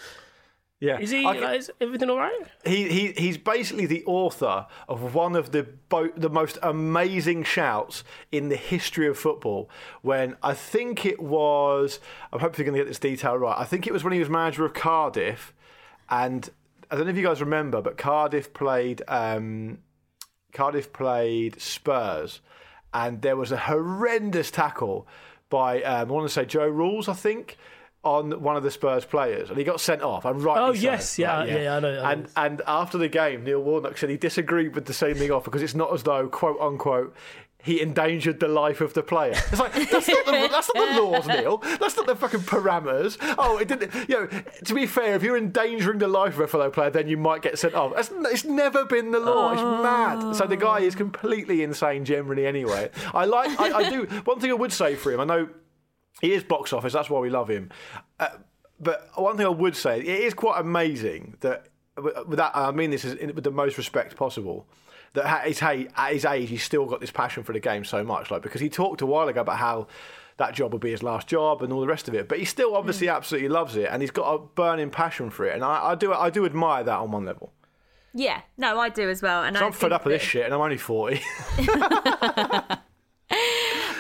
Yeah, Is he? Can- like, is everything all right? he, he he's basically the author of one of the bo- the most amazing shouts in the history of football. When I think it was, I'm hopefully going to get this detail right. I think it was when he was manager of Cardiff, and I don't know if you guys remember, but Cardiff played um, Cardiff played Spurs, and there was a horrendous tackle by um, I want to say Joe Ralls, I think. On one of the Spurs players, and he got sent off. And rightly Oh, so. yes, yeah, Right, yeah, yeah, I know, I know. And and after the game, Neil Warnock said he disagreed with the sending off because it's not as though, quote unquote, he endangered the life of the player. It's like that's not the, that's not the laws, Neil. That's not the fucking parameters. Oh, it didn't. You know, to be fair, if you're endangering the life of a fellow player, then you might get sent off. That's, it's never been the law. It's mad. So the guy is completely insane generally. Anyway, I like. I, I do. One thing I would say for him, I know he is box office. That's why we love him. Uh, but one thing I would say, it is quite amazing that, with that, I mean this is in, with the most respect possible, that at his, at his age, he's still got this passion for the game so much. Like because he talked a while ago about how that job would be his last job and all the rest of it, but he still obviously absolutely loves it and he's got a burning passion for it. And I, I do, I do admire that on one level. Yeah, no, I do as well. And So I I'm fed think up of this shit, and I'm only forty.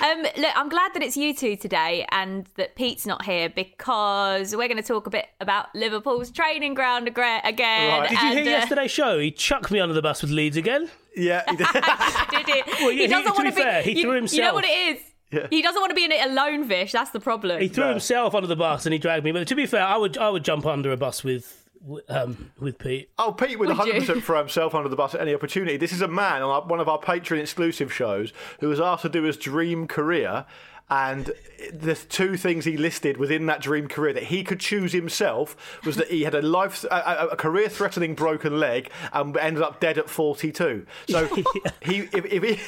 Um, look, I'm glad that it's you two today and that Pete's not here because we're going to talk a bit about Liverpool's training ground agre- again. Did you and, hear uh, yesterday's show? He chucked me under the bus with Leeds again. Yeah, he did. did it? Well, yeah, he- to wanna be fair, he you, threw You know what it is? Yeah. He doesn't want to be in it alone, Vish. That's the problem. He threw himself under the bus and he dragged me. But to be fair, I would I would jump under a bus with um, with Pete. Oh, Pete would Would 100% throw himself under the bus at any opportunity. This is a man on our, one of our Patreon exclusive shows who was asked to do his dream career. And the two things he listed within that dream career that he could choose himself was that he had a life, a, a- a career-threatening broken leg, and ended up dead at 42. So he, if, if he,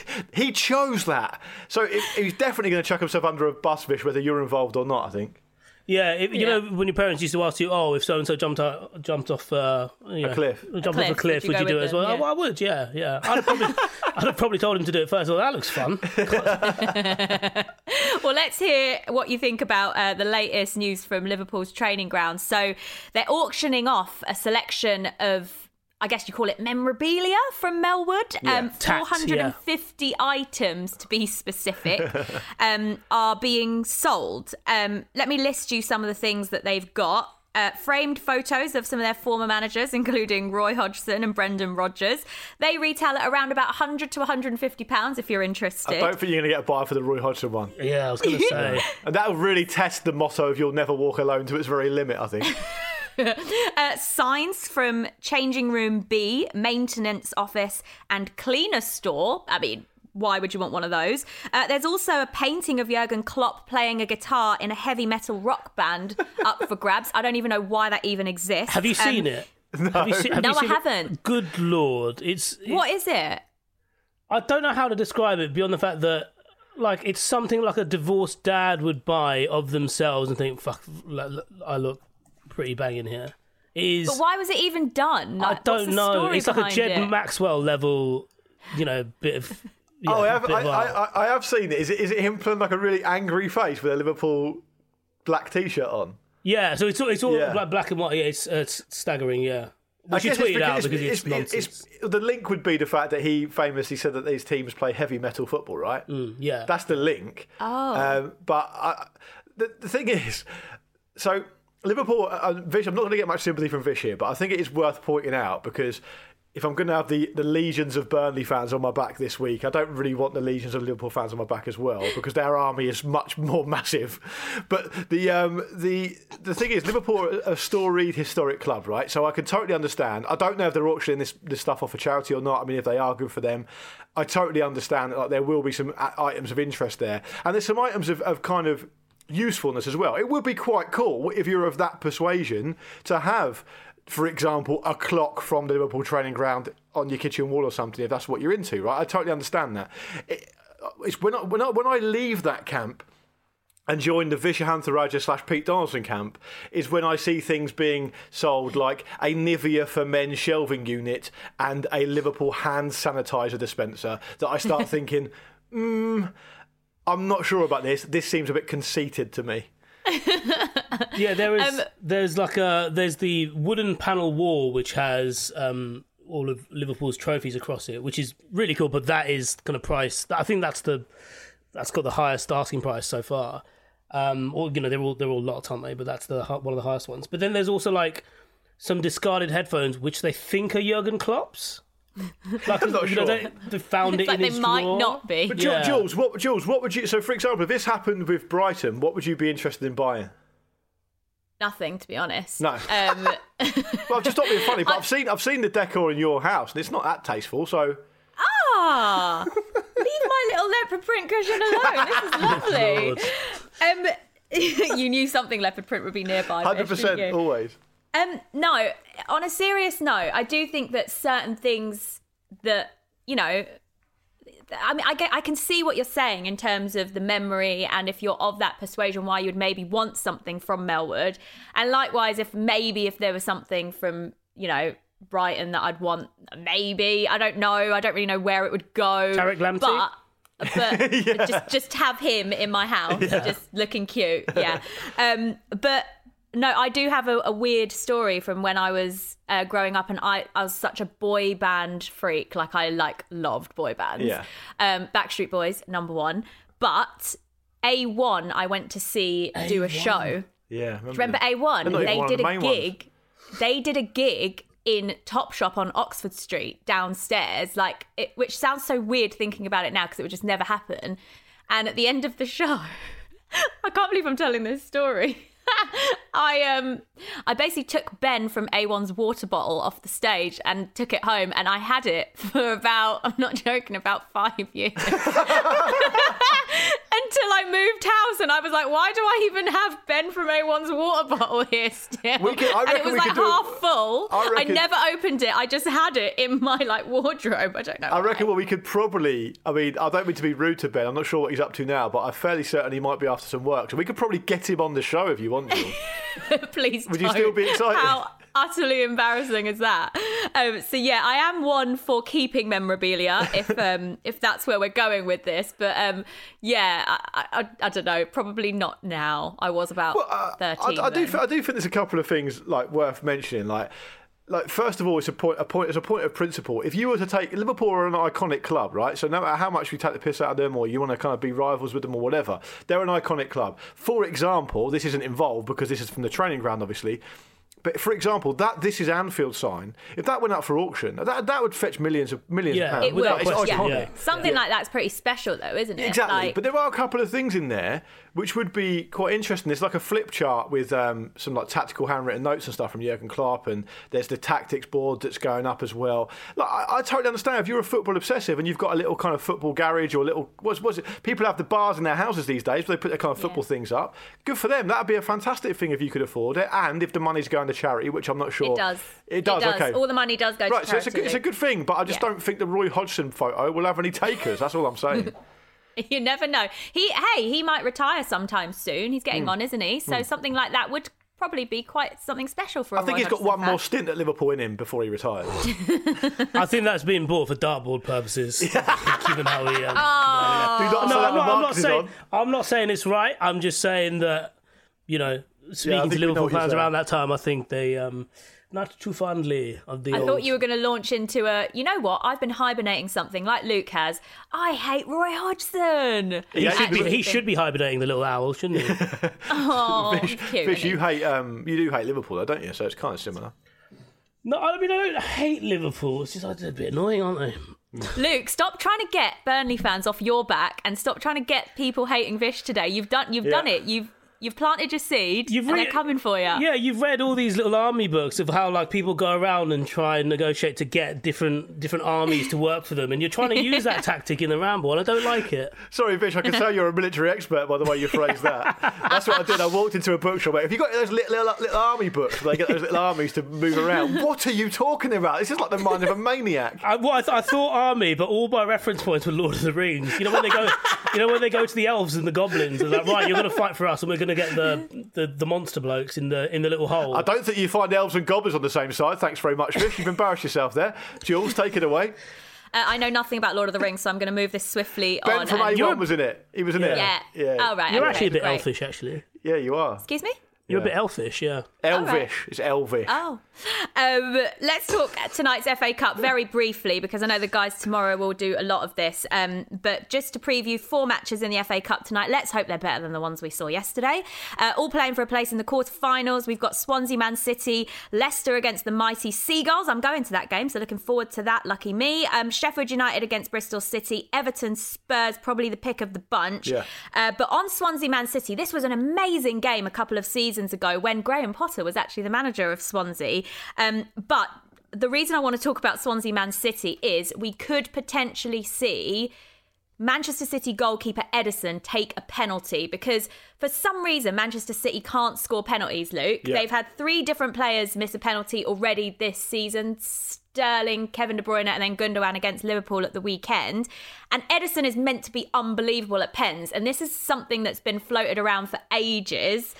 he chose that. So he's definitely going to chuck himself under a bus, Vish, whether you're involved or not. I think. Yeah, if, you Yeah. know when your parents used to ask you, "Oh, if so and so jumped out, jumped off uh, you know, cliff. jumped off a cliff, cliff, would would you you, go do it with as well?" them? Oh, well, I would, yeah, yeah. I'd have probably, I'd have probably told him to do it first. Well, that looks fun. Well, let's hear what you think about uh, the latest news from Liverpool's training ground. So they're auctioning off a selection of. I guess you call it memorabilia from Melwood. Um, Tat, 450 items, to be specific, um, are being sold. Um, let me list you some of the things that they've got. Uh, framed photos of some of their former managers, including Roy Hodgson and Brendan Rodgers. They retail at around about 100 to 150 pounds if you're interested. I don't think you're going to get a buy for the Roy Hodgson one. yeah, I was going to say. And that'll really test the motto of "You'll never walk alone" to its very limit. I think. Uh, signs from Changing Room B, Maintenance Office, and Cleaner Store. I mean, why would you want one of those? Uh, there's also a painting of Jurgen Klopp playing a guitar in a heavy metal rock band up for grabs. I don't even know why that even exists. Have you Um, seen it? Have you seen, have No, you I seen it? haven't. Good lord, it's, it's What is it? I don't know how to describe it beyond the fact that, like, it's something like a divorced dad would buy of themselves and think, "Fuck, l- l- I look pretty banging here." It is. But why was it even done? I Like, what's don't the know. story It's like a behind Jed it? Maxwell level, you know, bit of. Yeah, oh, I have, bit I, of art. I, I- I have seen it. Is it is it him putting like a really angry face with a Liverpool black T-shirt on? Yeah, so it's all, it's all Yeah. like black and white. Yeah, it's, uh, it's staggering. Yeah, which you guess it's tweeted out because it's, it's- nonsense. it's- the link would be the fact that he famously said that these teams play heavy metal football, right? Mm, yeah, That's the link. Oh. Um, but I, the, the thing is, so Liverpool, uh, Vish, I'm not going to get much sympathy from Vish here, but I think it is worth pointing out because if I'm going to have the, the legions of Burnley fans on my back this week, I don't really want the legions of Liverpool fans on my back as well because their army is much more massive. But the um, the the thing is, Liverpool are a storied historic club, right? So I can totally understand. I don't know if they're auctioning this this stuff off for charity or not. I mean, if they are, good for them. I totally understand that like, there will be some a- items of interest there, and there's some items of, of kind of usefulness as well. It would be quite cool if you're of that persuasion to have, for example, a clock from the Liverpool training ground on your kitchen wall or something, if that's what you're into, right? I totally understand that. It, it's when I, when I, when I leave that camp and join the Vithushan Ehantharajah slash Pete Donaldson camp is when I see things being sold like a Nivea for men shelving unit and a Liverpool hand sanitizer dispenser that I start thinking, hmm, I'm not sure about this. This seems a bit conceited to me. Yeah, there is. Um, there's like a there's the wooden panel wall which has um, all of Liverpool's trophies across it, which is really cool. But that is kind of price. I think that's the that's got the highest asking price so far. Um, or you know they're all they're all locked, aren't they? But that's the one of the highest ones. But then there's also like some discarded headphones which they think are Jurgen Klopp's. Like, I'm not you know, sure. they, they found It's it like in they his might drawer. not be. But Ju- Yeah. Jules, what Jules, what would you? So, for example, if this happened with Brighton, what would you be interested in buying? Nothing, to be honest. No. Um, Well, I've just not being funny, but I've seen I've seen the decor in your house, and it's not that tasteful. So, ah, leave my little leopard print cushion alone. This is lovely. Lord. Um, you knew something leopard print would be nearby. hundred Vish, didn't percent you? always. Um, no. On a serious note, I do think that certain things that you know. I mean, I, get, I can see what you're saying in terms of the memory, and if you're of that persuasion, why you'd maybe want something from Melwood, and likewise, if maybe if there was something from you know Brighton that I'd want, maybe I don't know, I don't really know where it would go. Tariq Lamptey? but but just just have him in my house, just looking cute. Yeah. Um, but no, I do have a, a weird story from when I was uh, growing up, and I, I was such a boy band freak. Like I like loved boy bands. Yeah. Um, Backstreet Boys, number one. But A1, I went to see do a show. Yeah, Do remember A1? They one did the a main ones. gig. They did a gig in Topshop on Oxford Street downstairs, like it, which sounds so weird thinking about it now because it would just never happen. And at the end of the show, I can't believe I'm telling this story. I um I basically took Ben from A1's water bottle off the stage and took it home and I had it for about I'm not joking about 5 years. Until I moved house and I was like why do I even have Ben from A1's water bottle here still? We could- I and it was like do a- half full. I I, never opened it. I just had it in my like wardrobe. I don't know. I reckon why. what we could probably, I mean, I don't mean to be rude to Ben. I'm not sure what he's up to now, but I'm fairly certain he might be after some work. So we could probably get him on the show if you want to. Please Would you don't. still be excited? How utterly embarrassing is that? Um, so yeah, I am one for keeping memorabilia if um, if that's where we're going with this. But um, yeah, I, I, I don't know. Probably not now. I was about I, thirteen. I do, th- I do think there's a couple of things like worth mentioning. Like, like first of all, it's a point, a point, it's a point of principle. If you were to take Liverpool are an iconic club, right? So no matter how much we take the piss out of them, or you want to kind of be rivals with them, or whatever, they're an iconic club. For example, this isn't involved because this is from the training ground, obviously. But for example, that this is Anfield sign. If that went up for auction, that that would fetch millions of millions Yeah, of pounds. it without will. It's question, yeah. iconic. yeah. Something like that's pretty special, though, isn't it? Exactly. Like, but there are a couple of things in there which would be quite interesting. There's like a flip chart with um, some like tactical handwritten notes and stuff from Jurgen Klopp, and there's the tactics board that's going up as well. Like, I, I totally understand if you're a football obsessive and you've got a little kind of football garage or little what's, what's it? People have the bars in their houses these days. Where they put their kind of football things up. Good for them. That'd be a fantastic thing if you could afford it, and if the money's going to charity, which I'm not sure it does. It does. okay. All the money does go Right, to so it's a, charity. it's a good thing, but I just Yeah. don't think the Roy Hodgson photo will have any takers. That's all I'm saying. You never know. He hey, he might retire sometime soon. He's getting on, isn't he? So something like that would probably be quite something special for. I think he's got one more stint at Liverpool in him before he retires. I think that's being bought for dartboard purposes, given how he. Um, Oh. Do not say no, I'm not, I'm not saying on. I'm not saying it's right. I'm just saying that you know, speaking think to Liverpool fans around that time, I think they um not too fondly of the. I old... thought you were going to launch into a. You know what? I've been hibernating something like Luke has. I hate Roy Hodgson. He, Yeah, should be, he should be hibernating the little owl, shouldn't he? Oh, Vish, cute, Vish, you hate um, you do hate Liverpool, though, don't you? So it's kind of similar. No, I mean I don't hate Liverpool. It's just like, they're a bit annoying, aren't they? Luke, stop trying to get Burnley fans off your back and stop trying to get people hating Vish today. You've done you've Yeah. done it. You've you've planted your seed You've and re- they're coming for you. Yeah, you've read all these little army books of how like people go around and try and negotiate to get different different armies to work for them, and you're trying to use that tactic in the ramble, and I don't like it. Sorry, Vish, I can tell you're a military expert by the way you phrased that. That's what I did. I walked into a bookshop. Have you got those little, little, little army books where they get those little armies to move around? What are you talking about? This is like the mind of a maniac. I, well, I, th- I thought army, but all my reference points were Lord of the Rings. You know when they go, you know when they go to the elves and the goblins, and like, right, you're going to fight for us, and we're going to get the, the the monster blokes in the in the little hole. I don't think you find elves and goblins on the same side. Thanks very much, Vish. You've embarrassed yourself there. Jules, take it away. Uh, I know nothing about Lord of the Rings, so I'm going to move this swiftly Ben on. from and- A1 was in it. He was in it. Yeah. Yeah. Oh, right, You're okay, actually a bit great. elfish, actually. Yeah, you are. Excuse me? You're a bit elfish, yeah. Elvish. It's elvish. Oh. Um, let's talk tonight's FA Cup very briefly because I know the guys tomorrow will do a lot of this. Um, but just to preview four matches in the FA Cup tonight, let's hope they're better than the ones we saw yesterday. Uh, all playing for a place in the quarterfinals. We've got Swansea Man City, Leicester against the mighty Seagulls. I'm going to that game, so looking forward to that. Lucky me. Um, Sheffield United against Bristol City, Everton Spurs, probably the pick of the bunch. Yeah. Uh, but on Swansea Man City, this was an amazing game a couple of seasons ago when Graham Potter was actually the manager of Swansea. Um, but the reason I want to talk about Swansea Man City is we could potentially see Manchester City goalkeeper Ederson take a penalty because for some reason Manchester City can't score penalties, Luke. Yeah. They've had three different players miss a penalty already this season. Sterling, Kevin De Bruyne, and then Gundogan against Liverpool at the weekend. And Ederson is meant to be unbelievable at pens, and this is something that's been floated around for ages.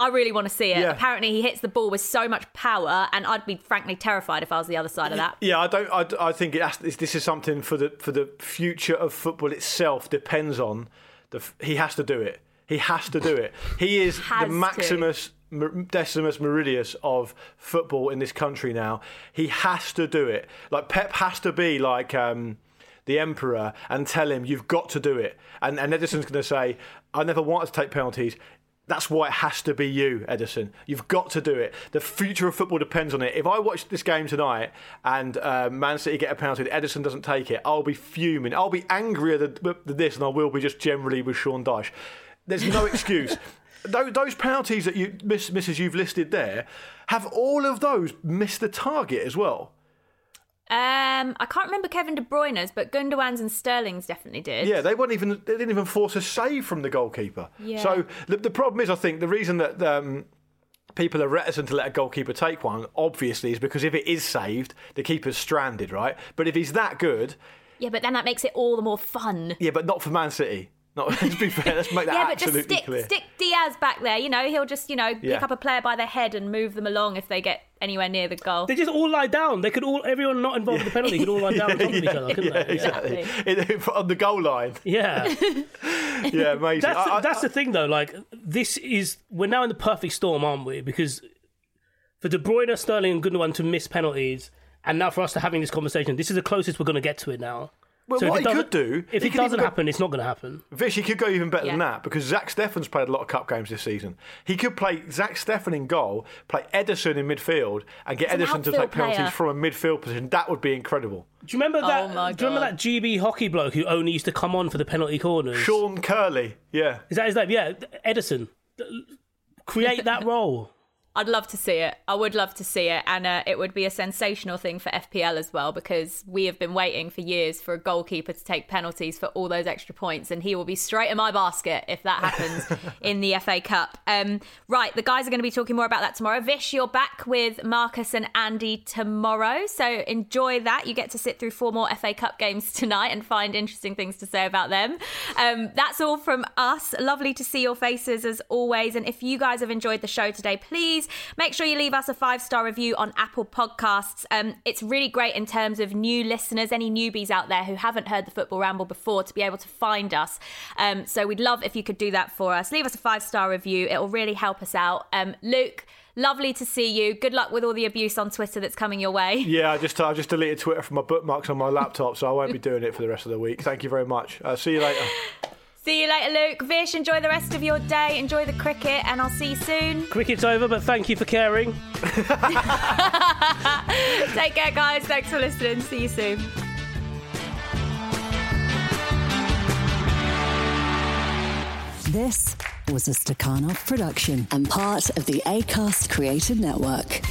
I really want to see it. Yeah. Apparently, he hits the ball with so much power, and I'd be frankly terrified if I was the other side of that. Yeah, I don't. I, I think it has, this this is something for the for the future of football itself depends on. The he has to do it. He has to do it. He is the. Maximus Decimus Meridius of football in this country now. He has to do it. Like Pep has to be like. Um, the emperor and tell him you've got to do it, and and Ederson's going to say, "I never wanted to take penalties." That's why it has to be you, Ederson. You've got to do it. The future of football depends on it. If I watch this game tonight and uh, Man City get a penalty and Ederson doesn't take it, I'll be fuming. I'll be angrier than, than this and I will be just generally with Sean Dyche. There's no excuse. Those, those penalties that you miss, misses you've listed there, have all of those missed the target as well? Um, I can't remember Kevin De Bruyne's, but Gundogan's and Sterling's definitely did. Yeah, they weren't even. They didn't even force a save from the goalkeeper. Yeah. So the, the problem is, I think the reason that um, people are reticent to let a goalkeeper take one, obviously, is because if it is saved, the keeper's stranded, right? But if he's that good, Yeah, but then that makes it all the more fun. yeah, but not for Man City. Not let's be fair. Let's make that yeah, but just stick clear. stick Dias back there. You know, he'll just you know pick Yeah. up a player by the head and move them along if they get anywhere near the goal. They just all lie down. They could all, everyone not involved in the penalty could all lie down on top of each other, couldn't yeah, they? exactly. In- on the goal line. Yeah. yeah, amazing. That's, the, I- I- that's the thing, though. Like, this is we're now in the perfect storm, aren't we? Because for De Bruyne, Sterling, and Gundogan to miss penalties, and now for us to having this conversation, this is the closest we're going to get to it now. Well, So if what it he could do, if it doesn't even go- happen, it's not going to happen. Vish, he could go even better than that because Zack Steffen's played a lot of cup games this season. He could play Zack Steffen in goal, play Ederson in midfield, and get He's an Ederson to outfield take penalties player. from a midfield position. That would be incredible. Do you remember oh that? Oh my do you remember that GB hockey bloke who only used to come on for the penalty corners? Sean Curley, yeah. Is that his name? Yeah, Ederson. Create that role. I'd love to see it. I would love to see it, and uh, it would be a sensational thing for FPL as well because we have been waiting for years for a goalkeeper to take penalties for all those extra points, and he will be straight in my basket if that happens in the FA Cup. Um, right, the guys are going to be talking more about that tomorrow. Vish, you're back with Marcus and Andy tomorrow, so enjoy that. You get to sit through four more FA Cup games tonight and find interesting things to say about them. Um, that's all from us. Lovely to see your faces as always, and if you guys have enjoyed the show today, please make sure you leave us a five star review on Apple Podcasts. Um, it's really great in terms of new listeners, any newbies out there who haven't heard the Football Ramble before, to be able to find us. Um, so we'd love if you could do that for us. Leave us a five star review, it'll really help us out. Um, Luke, lovely to see you. Good luck with all the abuse on Twitter that's coming your way. Yeah, I just I just deleted Twitter from my bookmarks on my laptop, so I won't be doing it for the rest of the week. Thank you very much. Uh, see you later. See you later, Luke. Vish, enjoy the rest of your day. Enjoy the cricket, and I'll see you soon. Cricket's over, but thank you for caring. Take care, guys. Thanks for listening. See you soon. This was a Stakhanov production and part of the ACAST Creative Network.